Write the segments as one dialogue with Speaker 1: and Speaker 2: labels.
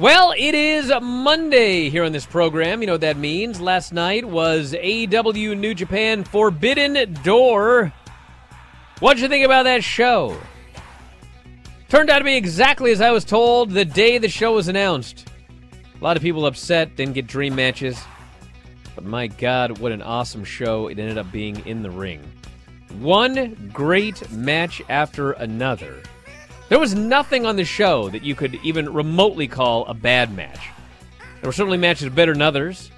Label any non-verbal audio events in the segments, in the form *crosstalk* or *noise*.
Speaker 1: Well, it is Monday here on this program. You know what that means. Last night was AEW New Japan Forbidden Door. What'd you think about that show? Turned out to be exactly as I was told the day the show was announced. A lot of people upset, didn't get dream matches. But my God, what an awesome show it ended up being in the ring. One great match after another. There was nothing on the show that you could even remotely call a bad match. There were certainly matches better than others.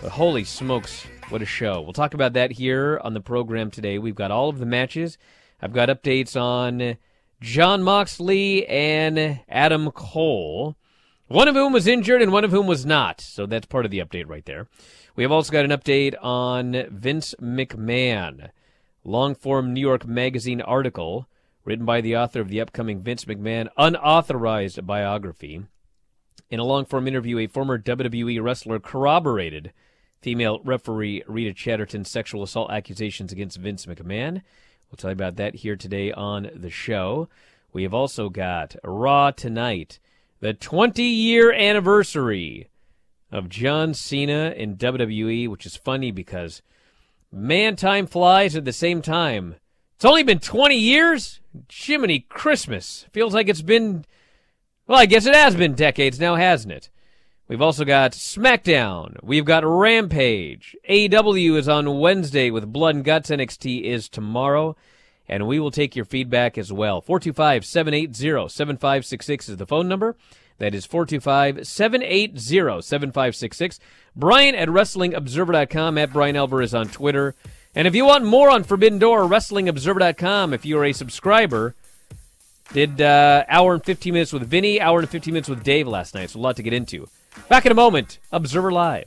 Speaker 1: But holy smokes, what a show. We'll talk about that here on the program today. We've got all of the matches. I've got updates on Jon Moxley and Adam Cole. One of whom was injured and one of whom was not. So that's part of the update right there. We have also got an update on Vince McMahon. Long form New York Magazine article written by the author of the upcoming Vince McMahon unauthorized biography. In a long form interview, a former WWE wrestler corroborated female referee Rita Chatterton's sexual assault accusations against Vince McMahon. We'll tell you about that here today on the show. We have also got Raw tonight, the 20 year anniversary of John Cena in WWE, which is funny because man, time flies at the same time. It's only been 20 years? Jiminy Christmas. Feels like it's been, well, I guess it has been decades now, hasn't it? We've also got SmackDown. We've got Rampage. AEW is on Wednesday with Blood and Guts. NXT is tomorrow. And we will take your feedback as well. 425 780 7566 is the phone number. That is 425 780 7566. Bryan at WrestlingObserver.com, at Bryan Alvarez on Twitter. And if you want more on Forbidden Door, WrestlingObserver.com, if you are a subscriber, did uh, hour and 15 minutes with Vinny, hour and 15 minutes with Dave last night. So a lot to get into. Back in a moment, Observer Live.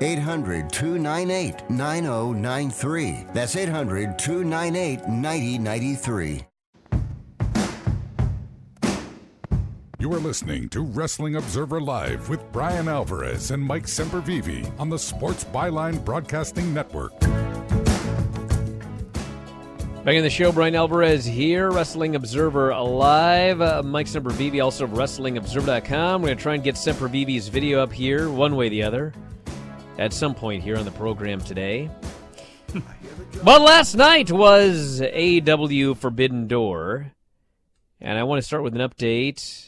Speaker 2: 800 298 9093. That's 800 298 9093.
Speaker 3: You are listening to Wrestling Observer Live with Bryan Alvarez and Mike Sempervive on the Sports Byline Broadcasting Network.
Speaker 1: Back in the show, Bryan Alvarez here, Wrestling Observer Live. Uh, Mike Sempervive, also of WrestlingObserver.com. We're going to try and get Sempervive's video up here, one way or the other at some point here on the program today. but last night was AEW Forbidden Door. And I want to start with an update,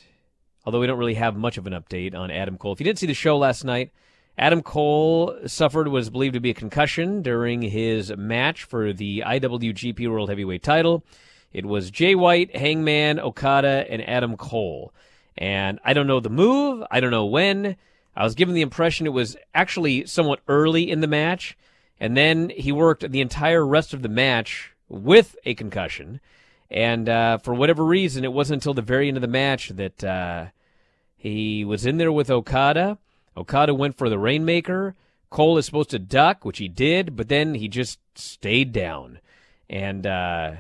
Speaker 1: although we don't really have much of an update on Adam Cole. If you didn't see the show last night, Adam Cole suffered what is believed to be a concussion during his match for the IWGP World Heavyweight title. It was Jay White, Hangman, Okada, and Adam Cole. And I don't know the move. I don't know when. I was given the impression it was actually somewhat early in the match, and then he worked the entire rest of the match with a concussion. And uh, for whatever reason, it wasn't until the very end of the match that uh, he was in there with Okada. Okada went for the Rainmaker. Cole is supposed to duck, which he did, but then he just stayed down. And uh,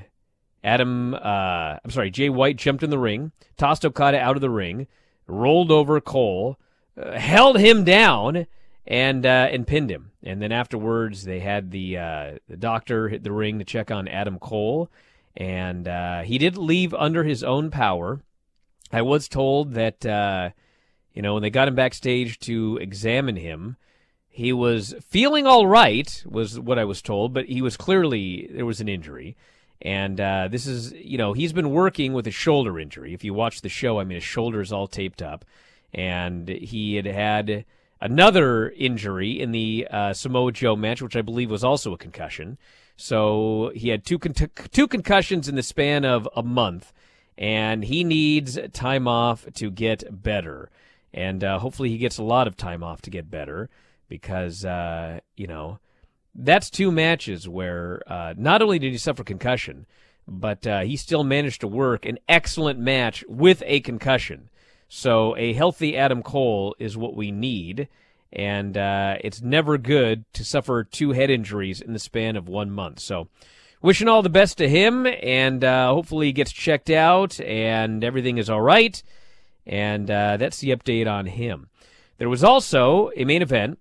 Speaker 1: Adam, uh, I'm sorry, Jay White jumped in the ring, tossed Okada out of the ring, rolled over Cole uh, held him down and uh, and pinned him. And then afterwards, they had the uh, the doctor hit the ring to check on Adam Cole, and uh, he did leave under his own power. I was told that uh, you know when they got him backstage to examine him, he was feeling all right, was what I was told, but he was clearly there was an injury. And uh, this is, you know, he's been working with a shoulder injury. If you watch the show, I mean, his shoulder is all taped up and he had had another injury in the uh, Samoa Joe match, which I believe was also a concussion. So he had two con- two concussions in the span of a month, and he needs time off to get better. And uh, hopefully, he gets a lot of time off to get better because uh, you know that's two matches where uh, not only did he suffer concussion, but uh, he still managed to work an excellent match with a concussion. So a healthy Adam Cole is what we need, and uh, it's never good to suffer two head injuries in the span of one month. So wishing all the best to him, and uh, hopefully he gets checked out and everything is all right. And uh, that's the update on him. There was also a main event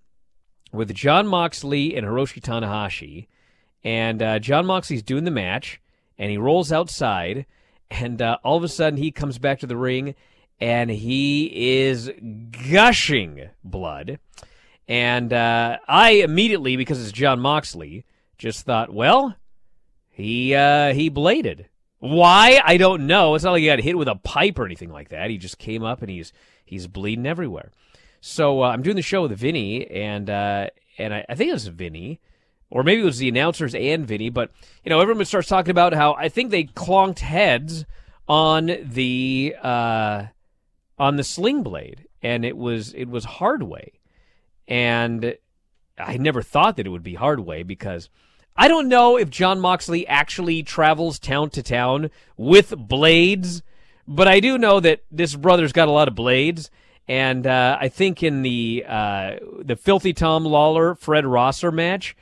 Speaker 1: with Jon Moxley and Hiroshi Tanahashi, and uh, Jon Moxley's doing the match, and he rolls outside, and uh, all of a sudden he comes back to the ring and he is gushing blood. And uh, I immediately, because it's Jon Moxley, just thought, well, he uh, he bladed. Why? I don't know. It's not like he got hit with a pipe or anything like that. He just came up and he's he's bleeding everywhere. So uh, I'm doing the show with Vinny, and uh, and I, I think it was Vinny, or maybe it was the announcers and Vinny. But you know, everyone starts talking about how I think they clonked heads on the uh, on the sling blade, and it was it was Hardway, and I never thought that it would be hard way because I don't know if Jon Moxley actually travels town to town with blades, but I do know that this brother's got a lot of blades. And uh, I think in the uh, the Filthy Tom Lawlor Fred Rosser match,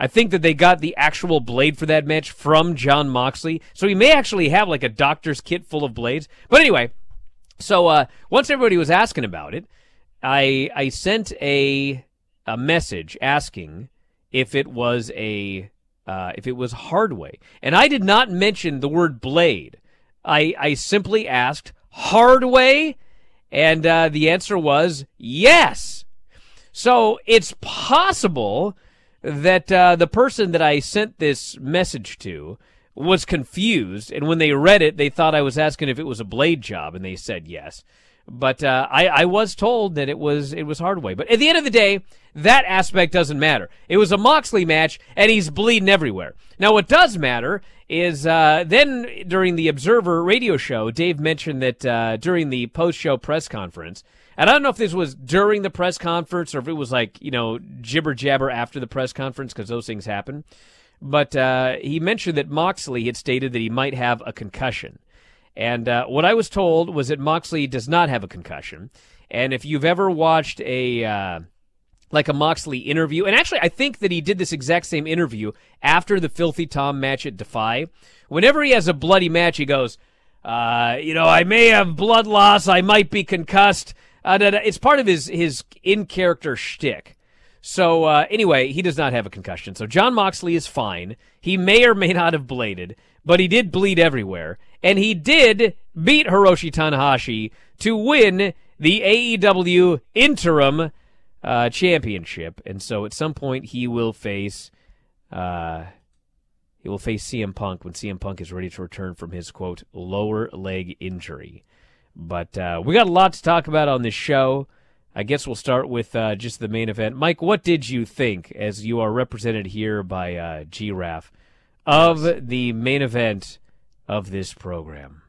Speaker 1: I think that they got the actual blade for that match from Jon Moxley. So he may actually have like a doctor's kit full of blades. But anyway, so uh, once everybody was asking about it, I I sent a a message asking if it was a uh, if it was Hardway, and I did not mention the word blade. I I simply asked Hardway, and uh, the answer was yes. So it's possible that uh, the person that I sent this message to was confused, and when they read it, they thought I was asking if it was a blade job, and they said yes. But uh, I, I was told that it was it was Hardway. But at the end of the day, that aspect doesn't matter. It was a Moxley match, and he's bleeding everywhere. Now, what does matter is uh, then during the Observer radio show, Dave mentioned that uh, during the post show press conference, and I don't know if this was during the press conference or if it was like, you know, jibber jabber after the press conference because those things happen. But uh, he mentioned that Moxley had stated that he might have a concussion. And uh, what I was told was that Moxley does not have a concussion. And if you've ever watched a uh, like a Moxley interview, and actually I think that he did this exact same interview after the Filthy Tom match at Defy. Whenever he has a bloody match, he goes, uh, "You know, I may have blood loss, I might be concussed." Uh, it's part of his his in character shtick. So uh, anyway, he does not have a concussion. So Jon Moxley is fine. He may or may not have bladed, but he did bleed everywhere, and he did beat Hiroshi Tanahashi to win the AEW interim uh, championship. And so at some point he will face uh, he will face CM Punk when CM Punk is ready to return from his quote lower leg injury. But uh, we got a lot to talk about on this show. I guess we'll start with uh, just the main event. Mike, what did you think, as you are represented here by uh, GRAF, of the main event of this program?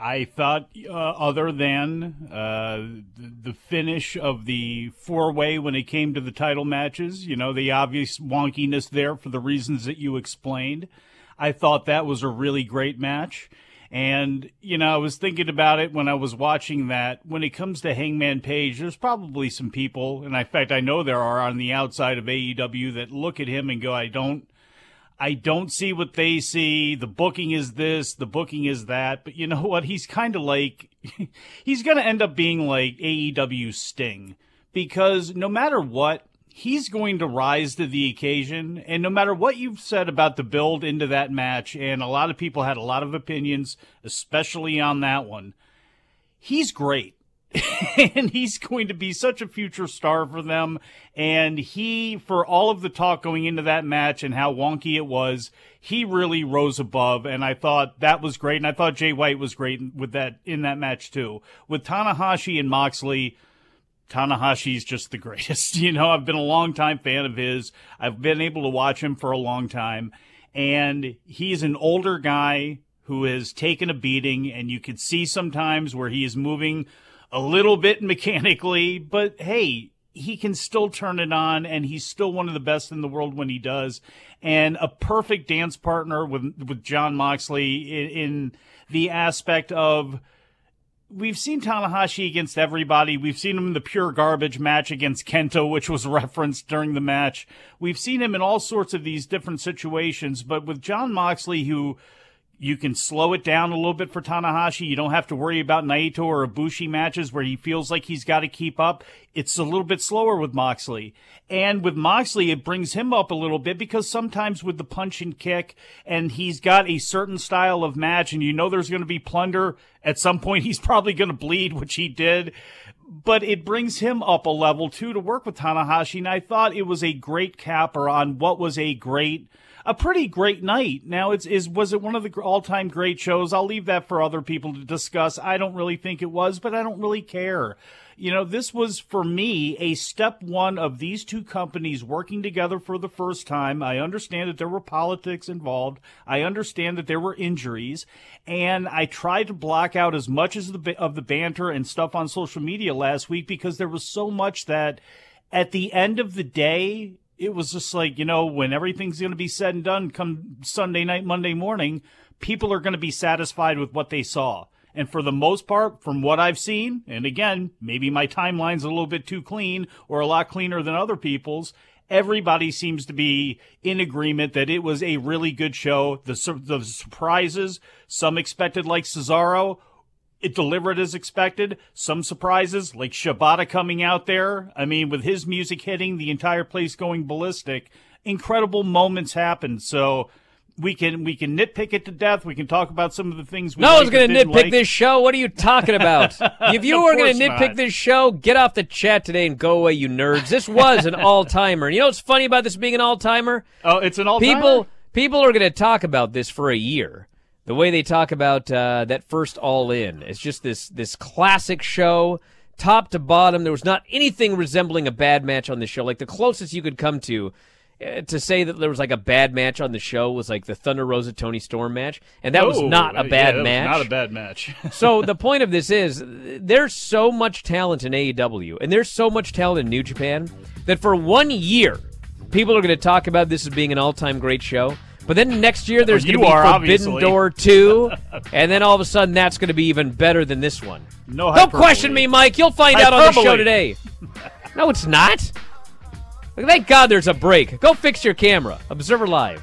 Speaker 4: I thought, uh, other than uh, the, the finish of the four way when it came to the title matches, you know, the obvious wonkiness there for the reasons that you explained, I thought that was a really great match. And, you know, I was thinking about it when I was watching that. When it comes to Hangman Page, there's probably some people, and in fact, I know there are on the outside of AEW that look at him and go, I don't. I don't see what they see. The booking is this, the booking is that. But you know *laughs* what? He's kind of like, *laughs* he's going to end up being like AEW Sting. Because no matter what, he's going to rise to the occasion. And no matter what you've said about the build into that match, and a lot of people had a lot of opinions, especially on that one, he's great. *laughs* and he's going to be such a future star for them. And he, for all of the talk going into that match and how wonky it was, he really rose above. And I thought that was great. And I thought Jay White was great with that in that match too. With Tanahashi and Moxley, Tanahashi's just the greatest. *laughs* You know, I've been a long time fan of his. I've been able to watch him for a long time. And he's an older guy who has taken a beating, and you could see sometimes where he is moving a little bit *laughs* mechanically, but hey, he can still turn it on, and he's still one of the best in the world when he does. And a perfect dance partner with with Jon Moxley in, in the aspect of we've seen Tanahashi against everybody. We've seen him in the pure garbage match against Kento, which was *laughs* referenced during the match. We've seen him in all sorts of these different situations, but with Jon Moxley, who you can slow it down a little bit for Tanahashi. You don't have to worry about Naito or Ibushi matches where he feels like he's got to keep up. It's a little bit slower with Moxley. And with Moxley, it brings him up a little bit because sometimes with the punch and kick, and he's got a certain style of match, and you know there's going to be plunder. At some point, *laughs* he's probably going to bleed, which he did. But it brings him up a level too to work with Tanahashi. And I thought it was a great capper on what was a great a pretty great night. Now, it's is was it one of the all time great shows? I'll leave that for other people to discuss. I don't really think it was, but I don't really care. You know, this was for me a step one of these two companies working together for the first time. I understand that there were politics involved. I understand that there were injuries, and I tried to block out as much as the of the banter and stuff on social media last week because there was so much that at the end of the day, it was just like, you know, when everything's going to be said and done come Sunday night, Monday morning, people are going to be satisfied with what they saw. And for the most part, from what I've seen, and again, maybe my timeline's a little bit too clean or a lot cleaner than other people's, everybody seems to be in agreement that it was a really good show. The, the surprises, some expected like Cesaro, it delivered as expected. Some surprises, like Shibata coming out there. I mean, with his music hitting, the entire place going ballistic. Incredible moments happened. So we can we can nitpick it to death. We can talk about some of the things. We
Speaker 1: no one's going to nitpick
Speaker 4: like.
Speaker 1: this show. What are you talking about? *laughs* if you were going to nitpick
Speaker 4: not.
Speaker 1: this show, get off the chat today and go away, you nerds. This was an *laughs* all timer. You know what's funny about this being an all timer?
Speaker 4: Oh, it's an all timer.
Speaker 1: People people are going to talk about this for a year. The way they talk about uh, that first All In, it's just this this classic show, top to bottom. There was not anything resembling a bad match on this show. Like the closest you could come to uh, to say that there was like a bad match on the show was like the Thunder Rosa Toni Storm match, and that was
Speaker 4: Oh,
Speaker 1: not a
Speaker 4: yeah,
Speaker 1: bad
Speaker 4: was
Speaker 1: match.
Speaker 4: not a bad match. *laughs*
Speaker 1: so the point of this is there's so much talent in AEW and there's so much talent in New Japan that for one year people are going to talk about this as being an all-time great show. But then next year there's oh,
Speaker 4: You
Speaker 1: going to be
Speaker 4: are,
Speaker 1: Forbidden
Speaker 4: obviously.
Speaker 1: Door 2 *laughs* and then all of a sudden that's going to be even better than this one.
Speaker 4: No
Speaker 1: Don't
Speaker 4: hyperbole.
Speaker 1: question me, Mike. You'll find out on the show today. No, it's not. Thank God there's a break. Go fix your camera. Observer Live.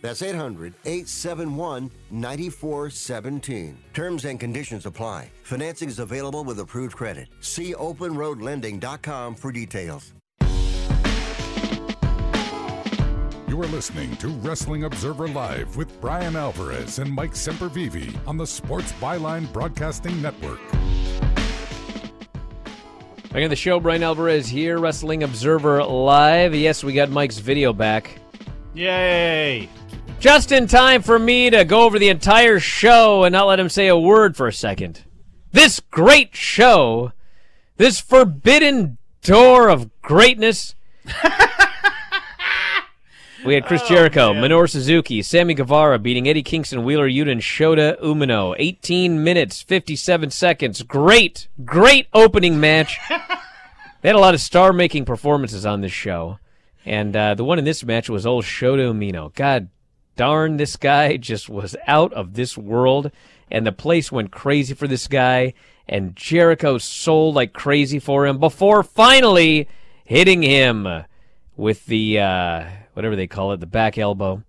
Speaker 2: That's 800 871 9417. Terms and conditions apply. Financing is available with approved credit. See openroadlending.com for details.
Speaker 3: You are listening to Wrestling Observer Live with Bryan Alvarez and Mike Sempervive on the Sports Byline Broadcasting Network.
Speaker 1: Back on the show, Bryan Alvarez here, Wrestling Observer Live. Yes, we got Mike's video back.
Speaker 4: Yay!
Speaker 1: Just in time for me to go over the entire show and not let him say a word for a second. This great show, this forbidden door of greatness. *laughs* we had Chris Jericho, Minoru Suzuki, Sammy Guevara beating Eddie Kingston, Wheeler Yuta, Shota Umino. 18 minutes, 57 seconds. Great, great opening match. *laughs* they had a lot of star-making performances on this show. And uh, the one in this match was old Shota Umino. God darn, this guy just was out of this world, and the place went crazy for this guy, and Jericho sold like crazy for him before finally hitting him with the uh, whatever they call it, the back elbow,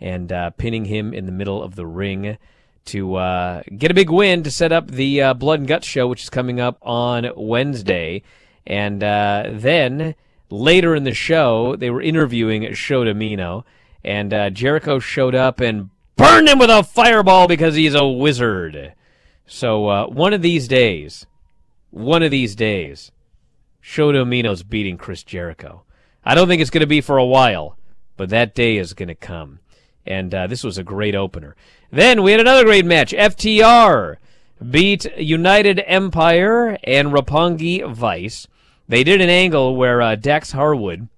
Speaker 1: and uh, pinning him in the middle of the ring to uh, get a big win to set up the uh, Blood and Guts show, which is coming up on Wednesday, and uh, then. Later in the show, they were interviewing Shota Umino, and uh, Jericho showed up and burned him with a fireball because he's a wizard. So uh, one of these days, one of these days, Shota Umino's beating Chris Jericho. I don't think it's going to be for a while, but that day is going to come. And uh, this was a great opener. Then we had another great match. FTR beat United Empire and Roppongi Vice. They did an angle where uh, Dax Harwood,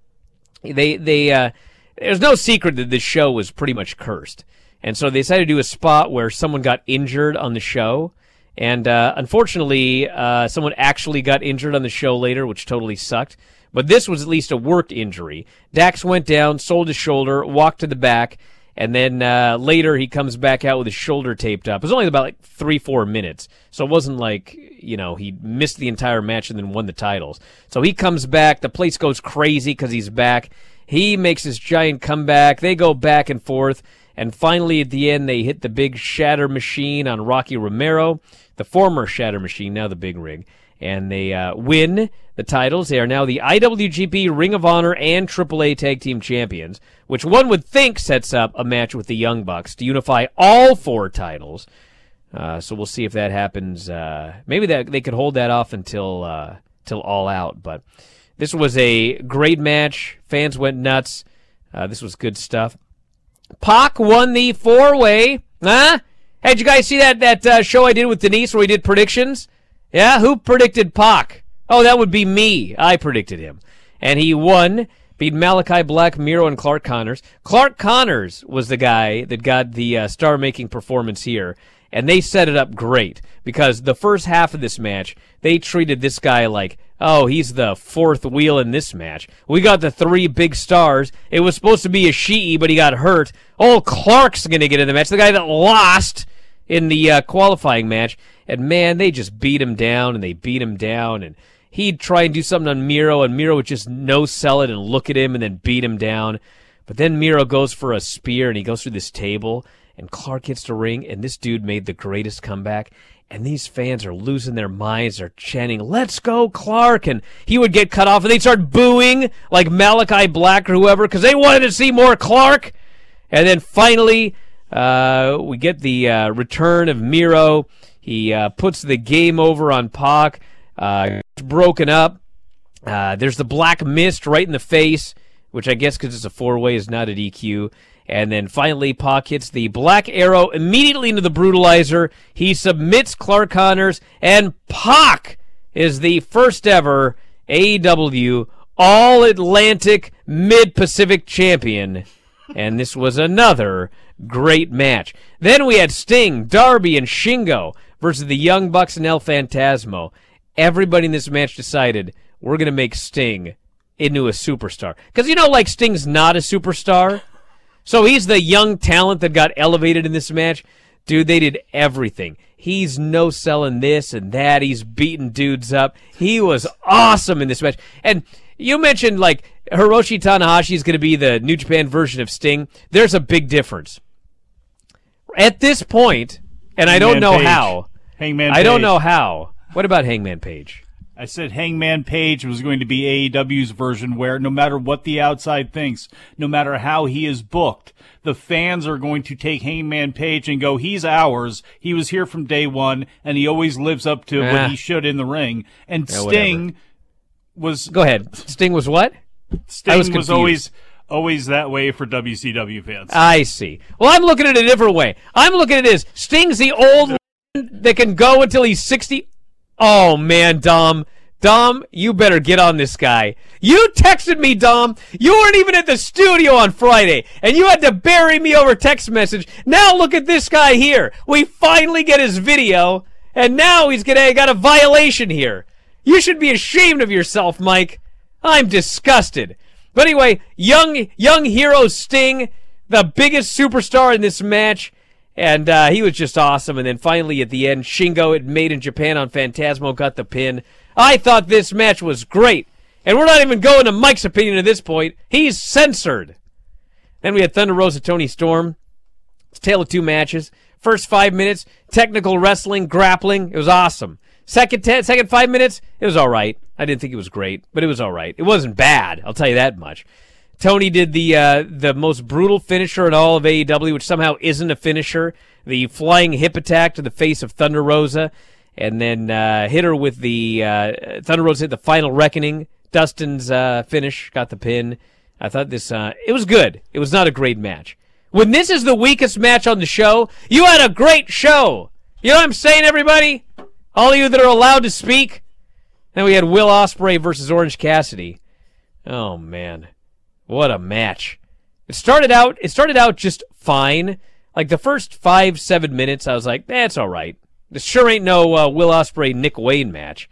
Speaker 1: they they uh, there's no secret that this show was pretty much cursed. And so they decided to do a spot where someone got injured on the show. And uh, unfortunately, uh, someone actually got injured on the show later, which totally sucked. But this was at least a worked injury. Dax went down, sold his shoulder, walked to the back, and then uh, later he comes back out with his shoulder taped up. It was only about like three, four minutes. So it wasn't like, you know, he missed the entire match and then won the titles. So he comes back. The place goes crazy because he's back. He makes this giant comeback. They go back and forth. And finally, at the end, they hit the big shatter machine on Rocky Romero, the former shatter machine, now the big rig. And they uh, win the titles. They are now the IWGP Ring of Honor and AAA Tag Team Champions, which one would think sets up a match with the Young Bucks to unify all four titles. Uh, so we'll see if that happens. Uh, maybe that they could hold that off until uh, till all out. But this was a great match. Fans went nuts. Uh, this was good stuff. Pac won the four way. Huh? Hey, did you guys see that that uh, show I did with Denise where we did predictions? Yeah, who predicted Pac? Oh, that would be me. I predicted him, and he won. Beat Malachi Black, Miro, and Clark Connors. Clark Connors was the guy that got the uh, star-making performance here, and they set it up great because the first half of this match they treated this guy like oh, he's the fourth wheel in this match. We got the three big stars. It was supposed to be a Ishii, but he got hurt. Oh, Clark's going to get in the match. The guy that lost in the uh, qualifying match. And man, they just beat him down and they beat him down. And he'd try and do something on Miro, and Miro would just no sell it and look at him and then beat him down. But then Miro goes for a spear and he goes through this table. And Clark hits the ring, and this dude made the greatest comeback and these fans are losing their minds. They're chanting, "Let's go, Clark!" And he would get cut off, and they'd start booing like Malachi Black or whoever because they wanted to see more Clark. And then finally, uh, we get the uh, return of Miro. He uh, puts the game over on Pac. Uh, it's broken up. Uh, there's the black mist right in the face, which I guess because it's a four way is not a DQ. And then finally, Pac hits the black arrow immediately into the brutalizer. He submits Clark Connors, and Pac is the first ever AEW All Atlantic Mid Pacific Champion. And this was another great match. Then we had Sting, Darby, and Shingo versus the Young Bucks and El Phantasmo. Everybody in this match decided we're going to make Sting into a superstar. Because you know, like Sting's not a superstar. So he's the young talent that got elevated in this match. Dude, they did everything. He's no selling this and that. He's beating dudes up. He was awesome in this match. And you mentioned like Hiroshi Tanahashi is going to be the New Japan version of Sting. There's a big difference. At this point, and I don't know
Speaker 4: Page.
Speaker 1: how.
Speaker 4: Hangman
Speaker 1: I don't know how. What about Hangman Page?
Speaker 4: I said Hangman Page was going to be AEW's version where no matter what the outside thinks, no matter how he is booked, the fans are going to take Hangman Page and go, he's ours. He was here from day one and he always lives up to
Speaker 1: Ah.
Speaker 4: what he should in the ring. And
Speaker 1: Yeah,
Speaker 4: Sting was,
Speaker 1: Go ahead. Sting was what?
Speaker 4: Sting
Speaker 1: was
Speaker 4: was, always, always that way for WCW fans.
Speaker 1: I see. Well, I'm looking at it a different way. I'm looking at it as Sting's the old *laughs* that can go until he's 60. Oh, man, Dom. Dom, you better get on this guy. You texted me, Dom. You weren't even at the studio on Friday, and you had to bury me over text message. Now look at this guy here. We finally get his video, and now he's gonna got a violation here. You should be ashamed of yourself, Mike. I'm disgusted. But anyway, young young hero Sting, the biggest superstar in this match, and uh, he was just awesome. And then finally at the end, Shingo, it made in Japan on Phantasmo, got the pin. I thought this match was great, and we're not even going to Mike's opinion at this point. He's censored. Then we had Thunder Rosa, Toni Storm. It's tale of two matches. First five minutes, technical wrestling, grappling. It was awesome. Second ten, second five minutes, it was all right. I didn't think it was great, but it was all right. It wasn't bad. I'll tell you that much. Toni did the uh, the most brutal finisher in all of AEW, which somehow isn't a finisher. The flying hip attack to the face of Thunder Rosa, and then uh, hit her with the uh, Thunder Rosa hit the final reckoning. Dustin's uh, finish got the pin. I thought this uh, it was good. It was not a great match. When this is the weakest match on the show, you had a great show. You know what I'm saying, everybody? All of you that are allowed to speak. Then we had Will Ospreay versus Orange Cassidy. Oh man, what a match! It started out. It started out just fine. Like the first five, seven minutes, I was like, "That's all right." This sure ain't no uh, Will Ospreay Nick Wayne match.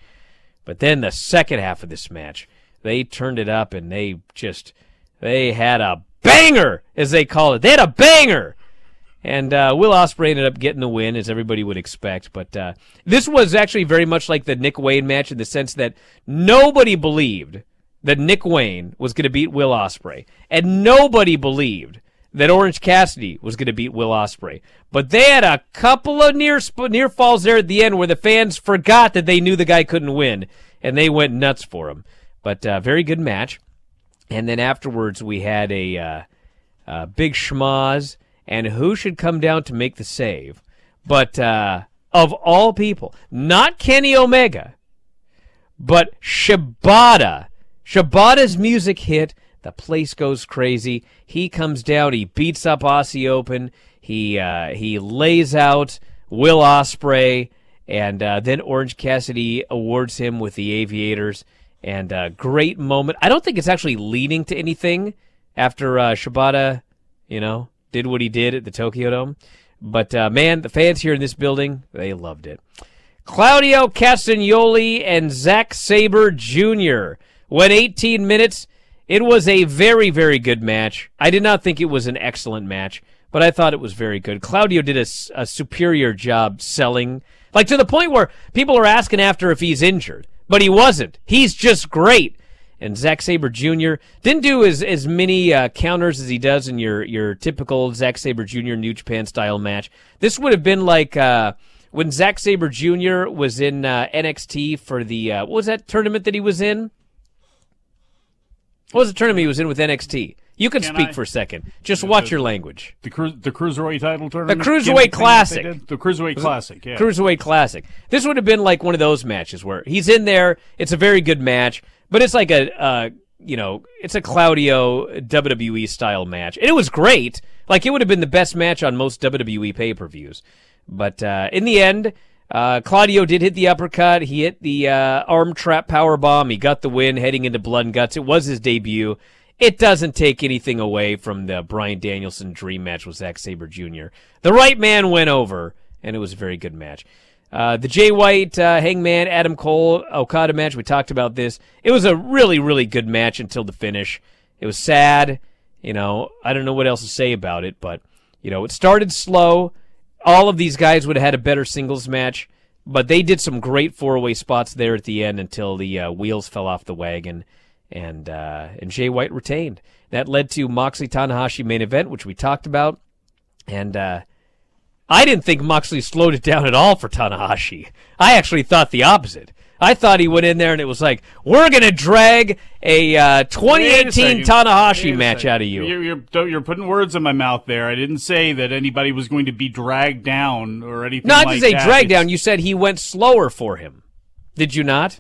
Speaker 1: But then the second half of this match, they turned it up and they just they had a banger, as they call it. They had a banger. And uh, Will Ospreay ended up getting the win, as everybody would expect. But uh, this was actually very much like the Nick Wayne match in the sense that nobody believed that Nick Wayne was going to beat Will Ospreay, and nobody believed that Orange Cassidy was going to beat Will Ospreay. But they had a couple of near near falls there at the end where the fans forgot that they knew the guy couldn't win, and they went nuts for him. But uh, very good match. And then afterwards, we had a uh, uh, big schmaz, and who should come down to make the save? But uh, of all people, not Kenny Omega, but Shibata. Shibata's music hit. The place goes crazy. He comes down. He beats up Aussie Open. He uh, he lays out Will Ospreay, and uh, then Orange Cassidy awards him with the Aviators. And uh, great moment. I don't think it's actually leading to anything after uh, Shibata, you know, did what he did at the Tokyo Dome. But uh, man, the fans here in this building, they loved it. Claudio Castagnoli and Zack Sabre Jr. went 18 minutes. It was a very, very good match. I did not think it was an excellent match, but I thought it was very good. Claudio did a superior job selling, like to the point where people are asking after if he's injured, but he wasn't. He's just great. And Zack Sabre Jr. didn't do as as many uh, counters as he does in your your typical Zack Sabre Jr. New Japan style match. This would have been like uh, when Zack Sabre Jr. was in uh, NXT for the uh, what was that tournament that he was in? What was the tournament he was in with NXT? You can
Speaker 4: Can
Speaker 1: speak
Speaker 4: I?
Speaker 1: for a second. Just watch your language.
Speaker 4: The cru- the cruiserweight title tournament, The
Speaker 1: Cruiserweight
Speaker 4: gimmick thing that
Speaker 1: Classic.
Speaker 4: the cruiserweight classic, yeah.
Speaker 1: Cruiserweight Classic. This would have been like one of those matches where he's in there. It's a very good match, but it's like a, uh, you know, it's a Claudio WWE style match, and it was great. Like it would have been the best match on most WWE pay per views. But uh, in the end, uh, Claudio did hit the uppercut. He hit the uh, arm trap power bomb. He got the win, heading into Blood and Guts. It was his debut. It doesn't take anything away from the Bryan Danielson dream match with Zack Sabre Jr. The right man went over, and it was a very good match. Uh, the Jay White, uh, Hangman, Adam Cole, Okada match, we talked about this. It was a really, really good match until the finish. It was sad. You know, I don't know what else to say about it, but, you know, it started slow. All of these guys would have had a better singles match, but they did some great four way spots there at the end until the uh, wheels fell off the wagon. and uh, and Jay White retained. That led to Moxley Tanahashi main event, which we talked about, and uh, I didn't think Moxley slowed it down at all for Tanahashi. I actually thought the opposite. I thought he went in there and it was like, we're going to drag a uh, 2018 Tanahashi match out of you.
Speaker 4: You're, you're, you're putting words in my mouth there. I didn't say that anybody was going to be dragged down or anything
Speaker 1: Not
Speaker 4: like
Speaker 1: to say
Speaker 4: that.
Speaker 1: drag down. You said he went slower for him. Did you not?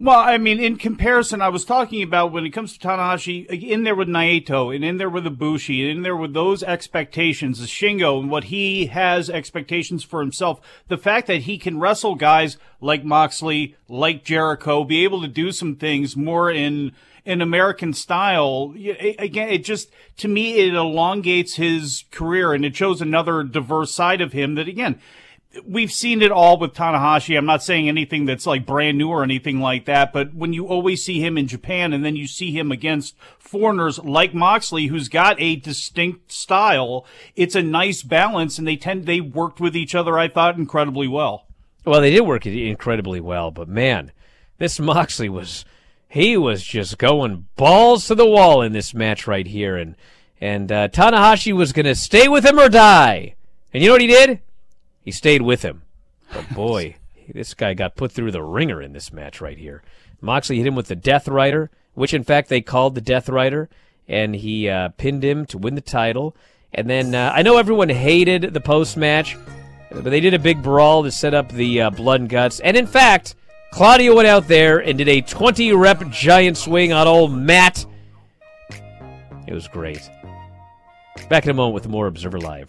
Speaker 4: Well, I mean, in comparison, I was talking about when it comes to Tanahashi, uh, in there with Naito, and in there with Ibushi, and in there with those expectations, the Shingo, and what he has expectations for himself. The fact that he can wrestle guys like Moxley, like Jericho, be able to do some things more in in American style. a- Again, it just to me it elongates his career, and it shows another diverse side of him. That again we've seen it all with Tanahashi. I'm not saying anything that's like brand new or anything like that, but when you always see him in Japan and then you see him against foreigners like Moxley, who's got a distinct style, it's a nice balance and they tend, they worked with each other, I thought, incredibly well.
Speaker 1: Well, they did work incredibly well, but man, this Moxley was he was just going balls to the wall in this match right here, and and uh, Tanahashi was going to stay with him or die, and you know what he did? He stayed with him. But boy, this guy got put through the ringer in this match right here. Moxley hit him with the Death Rider, which in fact they called the Death Rider, and he uh, pinned him to win the title. And then uh, I know everyone hated the post match, but they did a big brawl to set up the uh, blood and guts. And in fact, Claudio went out there and did a 20 rep giant swing on old Matt. It was great. Back in a moment with more Observer Live.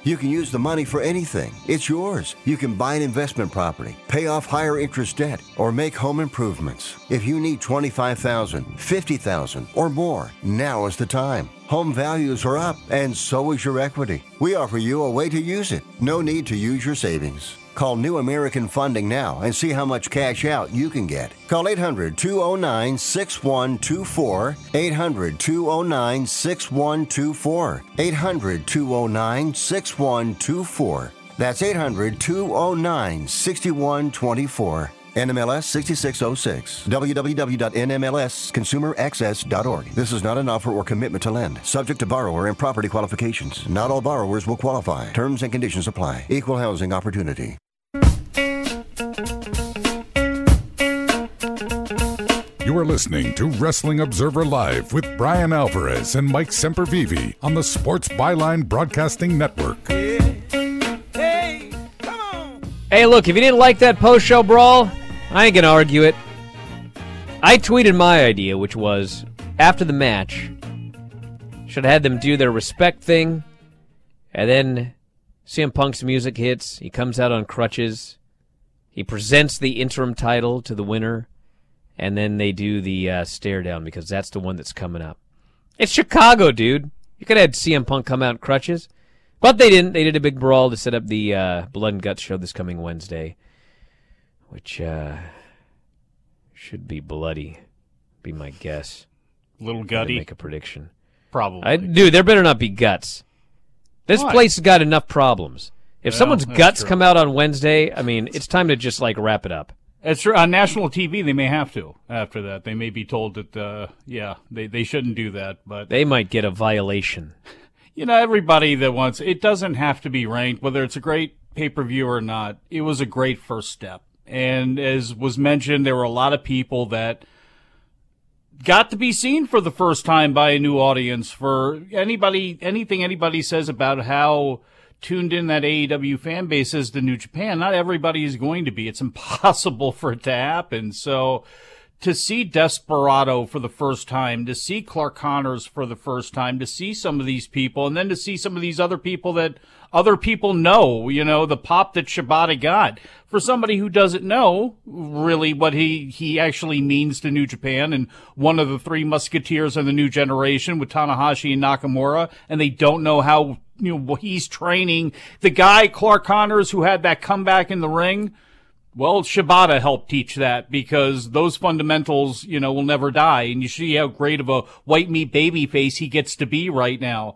Speaker 2: You can use the money for anything. It's yours. You can buy an investment property, pay off higher interest debt, or make home improvements. If you need 25,000, 50,000 or more, now is the time. Home values are up and so is your equity. We offer you a way to use it. No need to use your savings. Call New American Funding now and see how much cash out you can get. Call 800 209 6124. 800 209 6124. 800 209 6124. That's 800 209 6124. NMLS 6606. www.nmlsconsumeraccess.org. This is not an offer or commitment to lend. Subject to borrower and property qualifications. Not all borrowers will qualify. Terms and conditions apply. Equal housing opportunity.
Speaker 3: You are listening to Wrestling Observer Live with Bryan Alvarez and Mike Sempervive on the Sports Byline Broadcasting Network.
Speaker 1: Hey, look, if you didn't like that post show brawl, I ain't gonna argue it. I tweeted my idea, which was after the match, should have had them do their respect thing, and then CM Punk's music hits. He comes out on crutches. He presents the interim title to the winner and then they do the uh, stare down because that's the one that's coming up. It's Chicago, dude. You could have had CM Punk come out in crutches, but they didn't. They did a big brawl to set up the uh, Blood and Guts show this coming Wednesday, which uh, should be bloody. Be my guess.
Speaker 4: Little gutty.
Speaker 1: Make a prediction.
Speaker 4: Probably.
Speaker 1: I, dude, there better not be guts. This
Speaker 4: Why?
Speaker 1: place has got enough problems. If
Speaker 4: Well,
Speaker 1: someone's guts
Speaker 4: true.
Speaker 1: come out on Wednesday, I mean, it's time to just like wrap it up.
Speaker 4: It's true. On national TV, they may have to after that. They may be told that, uh, yeah, they, they shouldn't do that. But,
Speaker 1: They might get a violation. *laughs*
Speaker 4: you know, everybody that wants it doesn't have to be ranked, whether it's a great pay per view or not. It was a great first step. And as was mentioned, there were a lot of people that got to be seen for the first time by a new audience. For anybody, anything anybody says about how tuned in that AEW fan base is to New Japan, not everybody is going to be. It's impossible *laughs* for it to happen. So to see Desperado for the first time, to see Clark Connors for the first time, to see some of these people, and then to see some of these other people that other people know, you know, the pop that Shibata got. For somebody who doesn't know really what he, he actually means to New Japan and one of the three musketeers of the new generation with Tanahashi and Nakamura, and they don't know how, you know, he's training the guy, Clark Connors, who had that comeback in the ring. Well, Shibata helped teach that because those fundamentals, you know, will never die. And you see how great of a white meat baby face he gets to be right now.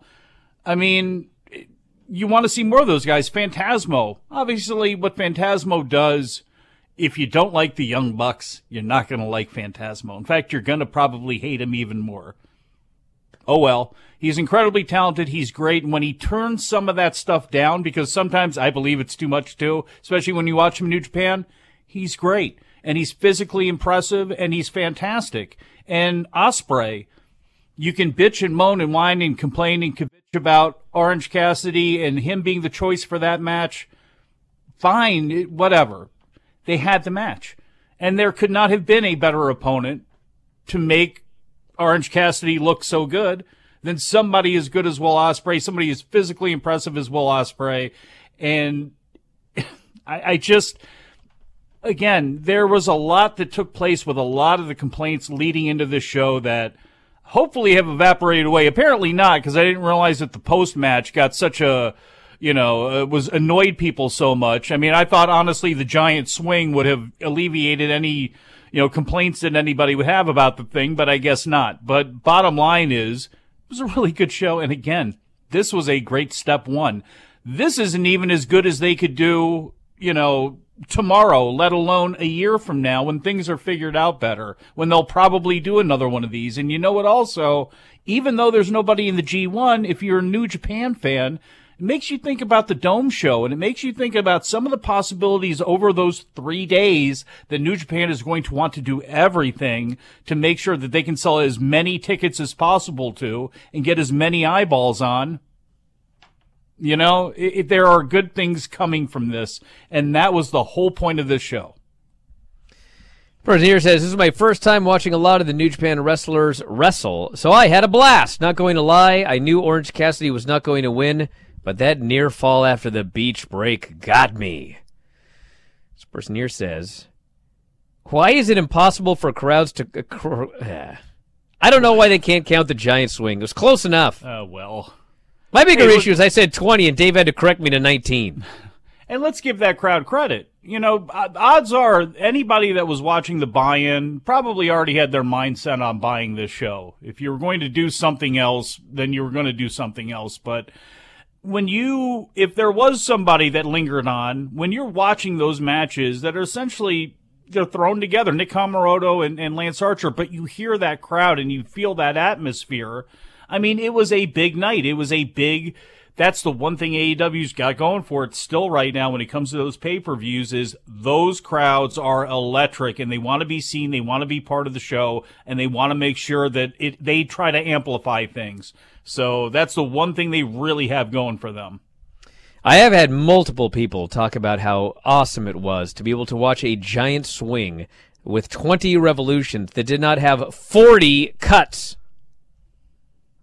Speaker 4: I mean, you want to see more of those guys. Phantasmo. Obviously, what Phantasmo does, if you don't like the Young Bucks, you're not going to like Phantasmo. In fact, you're going to probably hate him even more. Oh well. He's incredibly talented. He's great. And when he turns some of that stuff down, because sometimes I believe it's too much too, especially when you watch him in New Japan, he's great. And he's physically impressive and he's fantastic. And Ospreay, you can bitch and moan and whine and complain and bitch about Orange Cassidy and him being the choice for that match. Fine, whatever. They had the match. And there could not have been a better opponent to make Orange Cassidy look so good then somebody as good as Will Ospreay, somebody as physically impressive as Will Ospreay, and *laughs* I, I just again there was a lot that took place with a lot of the complaints leading into this show that hopefully have evaporated away. Apparently not, because I didn't realize that the post match got such a you know, uh, was annoyed people so much. I mean, I thought honestly the giant swing would have alleviated any, you know, complaints that anybody would have about the thing, but I guess not. But bottom line is, it was a really good show. And again, this was a great step one. This isn't even as good as they could do, you know, tomorrow, let alone a year from now when things are figured out better, when they'll probably do another one of these. And you know what also, even though there's nobody in the G1, if you're a New Japan fan, it makes you think about the Dome show and it makes you think about some of the possibilities over those three days that New Japan is going to want to do everything to make sure that they can sell as many tickets as possible to and get as many eyeballs on. You know, it, it- there are good things coming from this, and that was the whole point of this show.
Speaker 1: Person here says, This is my first time watching a lot of the New Japan wrestlers wrestle, so I had a blast. Not going to lie, I knew Orange Cassidy was not going to win, but that near fall after the beach break got me. This person here says, Why is it impossible for crowds to. Uh, cr- uh, *sighs* I don't know why they can't count the giant swing. It was close enough.
Speaker 4: Uh, well.
Speaker 1: My bigger
Speaker 4: Hey,
Speaker 1: issue is I said 20 and Dave had to correct me to 19. *laughs*
Speaker 4: And let's give that crowd credit. You know, odds are anybody that was watching the buy-in probably already had their mindset on buying this show. If you were going to do something else, then you were going to do something else. But when you, if there was somebody that lingered on, when you're watching those matches that are essentially they're thrown together, Nick Comoroto and, and Lance Archer, but you hear that crowd and you feel that atmosphere. I mean, it was a big night. It was a big that's the one thing AEW's got going for it still right now when it comes to those pay-per-views is those crowds are electric and they want to be seen, they want to be part of the show, and they want to make sure that it they try to amplify things. So that's the one thing they really have going for them.
Speaker 1: I have had multiple people talk about how awesome it was to be able to watch a giant swing with 20 revolutions that did not have 40 cuts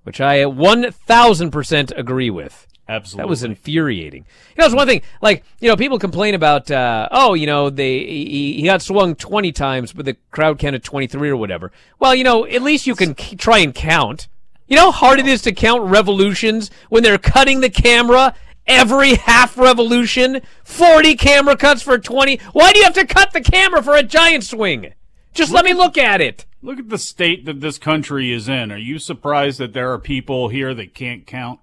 Speaker 1: which I 1000% agree with.
Speaker 4: Absolutely.
Speaker 1: That was infuriating. You know, it's one thing, like, you know, people complain about, uh, oh, you know, they, he, he got swung 20 times, but the crowd counted 23 or whatever. Well, you know, at least you can k- try and count. You know how hard it is to count revolutions when they're cutting the camera every half revolution? 40 camera cuts for 20. Why do you have to cut the camera for a giant swing? Just let me look at it.
Speaker 4: Look at the state that this country is in. Are you surprised that there are people here that can't count?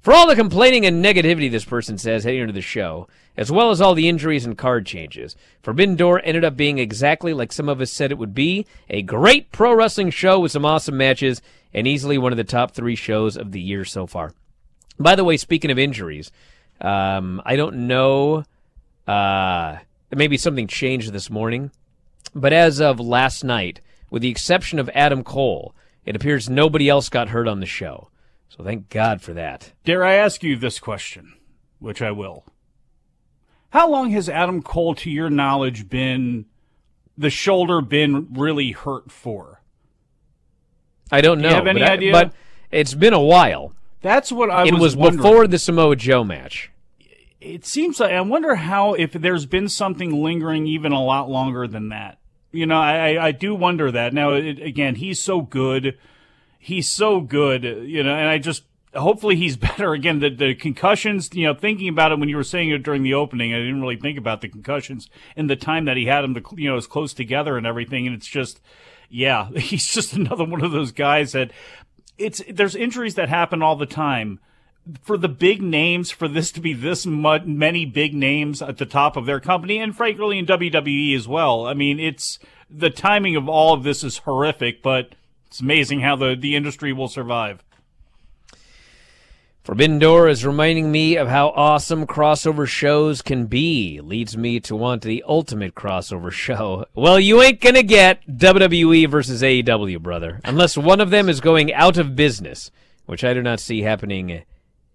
Speaker 1: For all the complaining and negativity this person says heading into the show, as well as all the injuries and card changes, Forbidden Door ended up being exactly like some of us said it would be a great pro wrestling show with some awesome matches and easily one of the top three shows of the year so far. By the way, speaking of injuries, um, I don't know. Uh, maybe something changed this morning. But as of last night, with the exception of Adam Cole, it appears nobody else got hurt on the show. So thank God for that.
Speaker 4: Dare I ask you this question, which I will. How long has Adam Cole, to your knowledge, been the shoulder been really hurt for?
Speaker 1: I don't know.
Speaker 4: Do you have any
Speaker 1: but
Speaker 4: idea?
Speaker 1: I, but it's been a while.
Speaker 4: That's what I was
Speaker 1: it
Speaker 4: was.
Speaker 1: was before the Samoa Joe match.
Speaker 4: It seems like I wonder how if there's been something lingering even a lot longer than that. You know, I I do wonder that. Now, it, again, he's so good. He's so good. You know, and I just hopefully he's *laughs* better. Again, the the concussions. You know, thinking about it when you were saying it during the opening, I didn't really think about the concussions and the time that he had them to you know as close together and everything. And it's just, yeah, *laughs* he's just another one of those guys that it's there's injuries that happen all the time for the big names, for this to be this many big names at the top of their company, and frankly in WWE as well. I mean, it's the timing of all of this is horrific, but it's amazing how the, the industry will survive.
Speaker 1: Forbidden Door is reminding me of how awesome crossover shows can be. Leads me to want the ultimate crossover show. Well, you ain't gonna get WWE versus AEW, brother, unless one of them is going out of business, which I do not see happening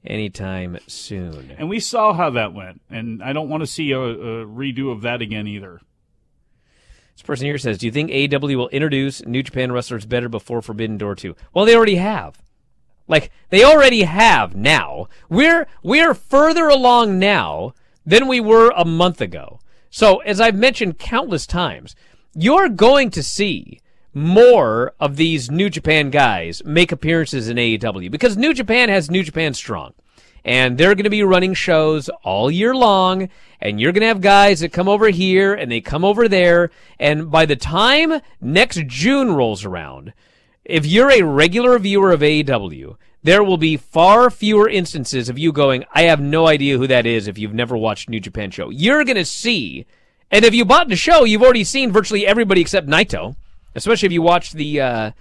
Speaker 1: anytime soon.
Speaker 4: And we saw how that went, and I don't want to see a, a redo of that again either.
Speaker 1: This person here says, "Do you think AEW will introduce New Japan wrestlers better before Forbidden Door 2?" Well, they already have. Like they already have now. We're we're further along now than we were a month ago. So, as I've mentioned countless times, you're going to see more of these New Japan guys make appearances in AEW because New Japan has New Japan Strong. And they're going to be running shows all year long. And you're going to have guys that come over here and they come over there. And by the time next June rolls around, if you're a regular viewer of AEW, there will be far fewer instances of you going, I have no idea who that is if you've never watched New Japan show. You're going to see, and if you bought the show, you've already seen virtually everybody except Naito especially if you watch the uh,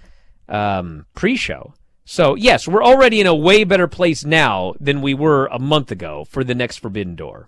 Speaker 1: um, pre-show. So yes, we're already in a way better place now than we were a month ago for the next Forbidden Door.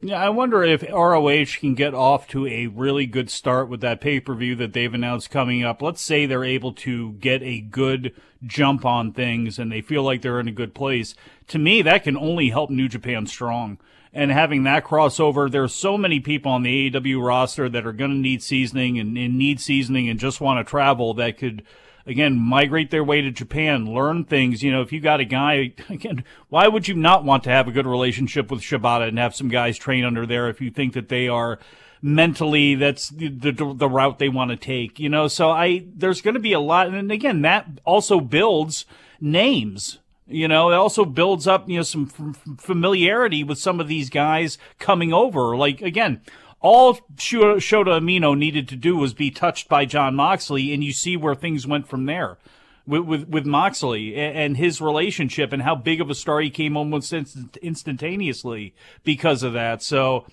Speaker 4: Yeah, I wonder if ROH can get off to a really good start with that pay per view that they've announced coming up. Let's say they're able to get a good jump on things and they feel like they're in a good place. To me, that can only help New Japan strong and having that crossover. There's so many people on the AEW roster that are going to need seasoning and, and, need seasoning and just want to travel that could, again, migrate their way to Japan, learn things. You know, if you got a guy, *laughs* again, why would you not want to have a good relationship with Shibata and have some guys train under there if you think that they are mentally that's the, the, the route they want to take, you know? So I, there's going to be a lot. And again, that also builds names you know, it also builds up, you know, some f- familiarity with some of these guys coming over. Like, again, all Shota Umino needed to do was be touched by Jon Moxley, and you see where things went from there with with, with Moxley and his relationship and how big of a star he came almost instantaneously because of that. So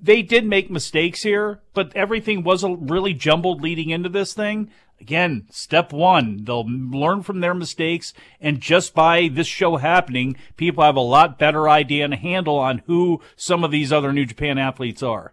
Speaker 4: they did make mistakes here, but everything was really jumbled leading into this thing. Again, step one, they'll learn from their mistakes, and just by this show happening, people have a lot better idea and handle on who some of these other New Japan athletes are.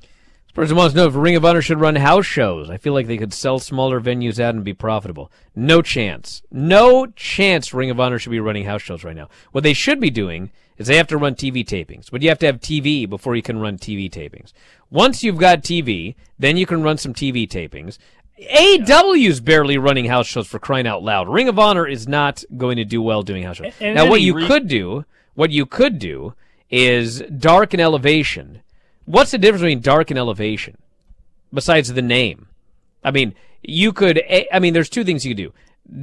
Speaker 1: This person wants to know if Ring of Honor should run house shows. I feel like they could sell smaller venues out and be profitable. No chance. No chance Ring of Honor should be running house shows right now. What they should be doing is they have to run TV tapings, but you have to have TV before you can run TV tapings. Once you've got TV, then you can run some TV tapings. AEW's barely running house shows for crying out loud. Ring of Honor is not going to do well doing house shows.
Speaker 4: And
Speaker 1: now, what you
Speaker 4: re-
Speaker 1: could do, what you could do, is dark and elevation. What's the difference between dark and elevation, besides the name? I mean, you could. I mean, there's two things you could do.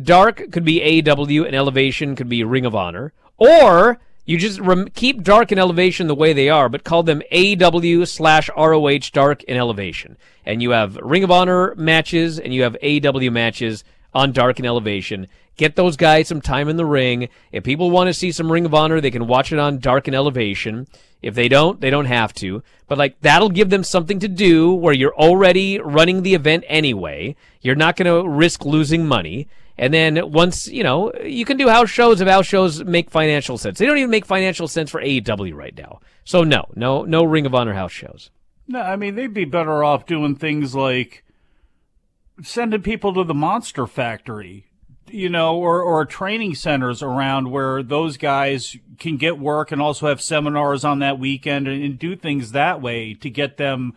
Speaker 1: Dark could be AEW, and elevation could be Ring of Honor, or you just rem- keep dark and elevation the way they are, but call them AW slash ROH dark and elevation. And you have Ring of Honor matches and you have AW matches on dark and elevation. Get those guys some time in the ring. If people want to see some Ring of Honor, they can watch it on dark and elevation. If they don't, they don't have to. But like that'll give them something to do where you're already running the event anyway. You're not going to risk losing money. And then once, you know, you can do house shows if house shows make financial sense. They don't even make financial sense for AEW right now. So no, no, no Ring of Honor house shows.
Speaker 4: No, I mean they'd be better off doing things like sending people to the Monster Factory, you know, or or training centers around where those guys can get work and also have seminars on that weekend and, and do things that way to get them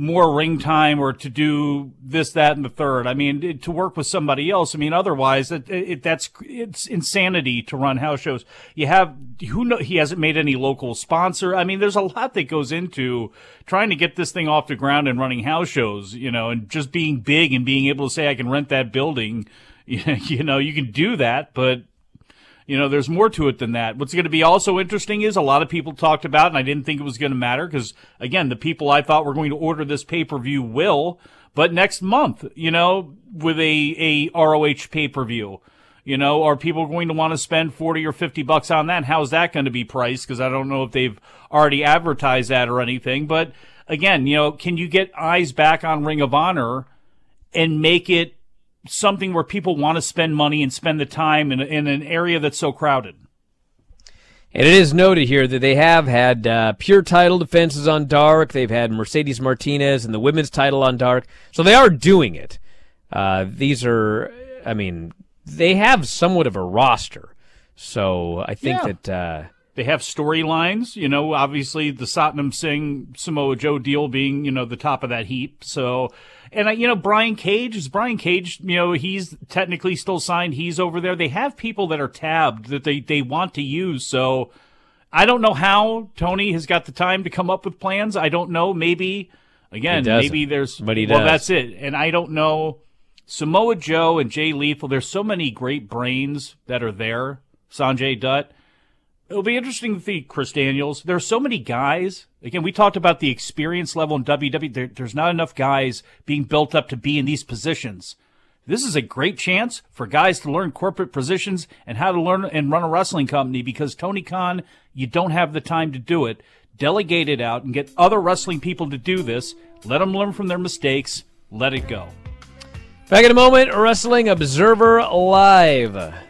Speaker 4: more ring time or to do this, that, and the third. I mean, to work with somebody else. I mean, otherwise, it, it, that's it's insanity to run house shows. You have who know he hasn't made any local sponsor. I mean, there's a lot that goes into trying to get this thing off the ground and running house shows. You know, and just being big and being able to say I can rent that building. *laughs* You know, you can do that, but you know, there's more to it than that. What's going to be also interesting is a lot of people talked about, and I didn't think it was going to matter because, again, the people I thought were going to order this pay per view will, but next month, you know, with a, a ROH pay per view, you know, are people going to want to spend 40 or 50 bucks on that? How's that going to be priced? Because I don't know if they've already advertised that or anything. But again, you know, can you get eyes back on Ring of Honor and make it something where people want to spend money and spend the time in, in an area that's so crowded.
Speaker 1: And it is noted here that they have had uh, pure title defenses on Dark. They've had Mercedes Martinez and the women's title on Dark. So they are doing it. Uh, these are, I mean, they have somewhat of a roster. So I think
Speaker 4: Yeah.
Speaker 1: that. Uh,
Speaker 4: They have storylines, you know, obviously the Satnam Singh Samoa Joe deal being, you know, the top of that heap. So, and I, you know, Brian Cage is Brian Cage, you know, he's technically still signed. He's over there. They have people that are tabbed that they, they want to use. So I don't know how Tony has got the time to come up with plans. I don't know. Maybe again, maybe there's,
Speaker 1: but he does.
Speaker 4: well, that's it. And I don't know. Samoa Joe and Jay Lethal, there's so many great brains that are there. Sanjay Dutt. It'll be interesting to see Chris Daniels. There are so many guys. Again, we talked about the experience level in WWE. There, there's not enough guys being built up to be in these positions. This is a great chance for guys to learn corporate positions and how to learn and run a wrestling company because Tony Khan, you don't have the time to do it. Delegate it out and get other wrestling people to do this. Let them learn from their mistakes. Let it go.
Speaker 1: back in a moment, Wrestling Observer Live.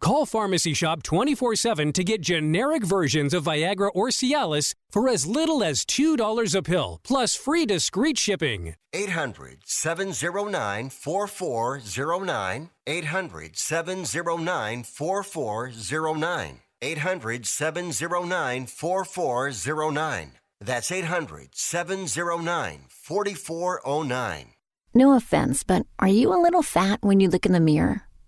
Speaker 5: Call Pharmacy Shop 24 7 to get generic versions of Viagra or Cialis for as little as $2 a pill, plus free discreet shipping.
Speaker 2: 800 709 4409. 800 709 4409. 800 709 4409. That's 800 709 4409.
Speaker 6: No offense, but are you a little fat when you look in the mirror?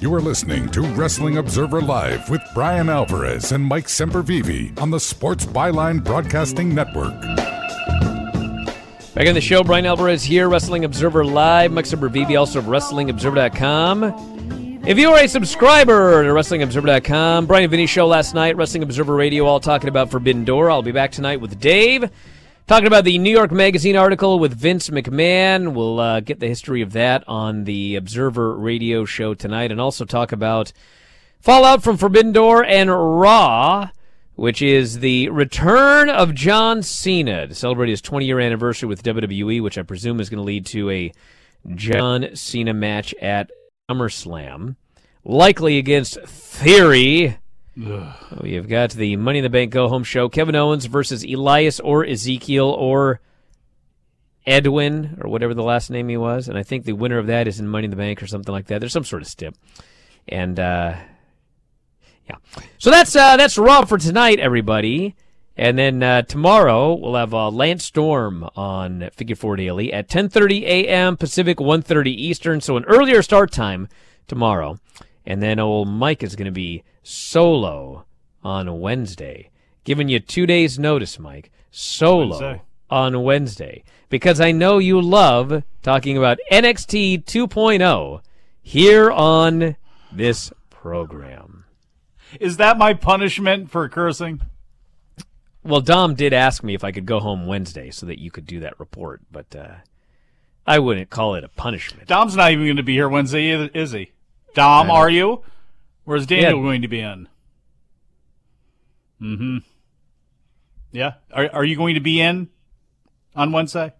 Speaker 3: You are listening to Wrestling Observer Live with Bryan Alvarez and Mike Sempervive on the Sports Byline Broadcasting Network.
Speaker 1: Back in the show, Bryan Alvarez here, Wrestling Observer Live. Mike Sempervive, also of WrestlingObserver.com. If you are a subscriber to WrestlingObserver.com, Bryan Vinny show last night, Wrestling Observer Radio, all talking about Forbidden Door. I'll be back tonight with Dave. Talking about the New York Magazine article with Vince McMahon. We'll uh, get the history of that on the Observer radio show tonight and also talk about Fallout from Forbidden Door and Raw, which is the return of John Cena to celebrate his 20 year anniversary with WWE, which I presume is going to lead to a John Cena match at SummerSlam, likely against Theory. Oh, you've got the Money in the Bank Go Home show. Kevin Owens versus Elias or Ezekiel or Edwin or whatever the last name he was. And I think the winner of that is in Money in the Bank or something like that. There's some sort of stip. And uh, yeah. So that's uh, that's Raw for tonight, everybody. And then uh, tomorrow we'll have uh, Lance Storm on Figure Four Daily at 10:30 a.m. Pacific, 1:30 Eastern. So an earlier start time tomorrow. And then old Mike is going to be solo on Wednesday. Giving you two days' notice, Mike. Solo
Speaker 4: Wednesday.
Speaker 1: on Wednesday. Because I know you love talking about NXT 2.0 here on this program.
Speaker 4: Is that my punishment for cursing?
Speaker 1: Well, Dom did ask me if I could go home Wednesday so that you could do that report, but uh, I wouldn't call it a punishment.
Speaker 4: Dom's not even going to be here Wednesday, either, is he? Dom, are you? Where's Daniel
Speaker 1: Yeah.
Speaker 4: going to be in? Mm-hmm. Yeah. Are are you going to be in on Wednesday?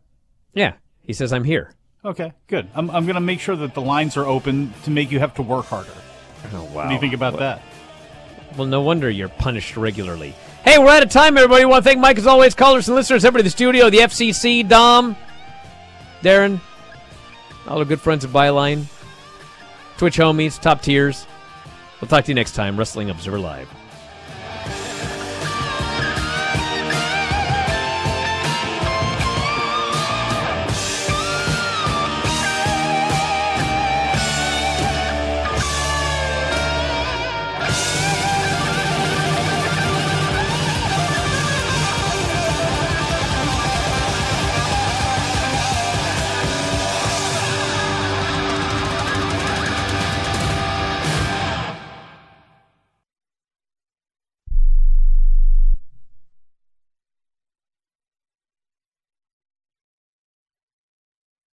Speaker 1: Yeah, he says I'm here.
Speaker 4: Okay, good. I'm I'm going to make sure that the lines are open to make you have to work harder.
Speaker 1: Oh, wow.
Speaker 4: What do you think about that?
Speaker 1: Well, no wonder you're punished regularly. Hey, we're out of time, everybody. want to thank Mike, as always, callers and listeners, everybody in the studio, the FCC, Dom, Darren, all our good friends at Byline, Twitch homies, top tiers. We'll talk to you next time, Wrestling Observer Live.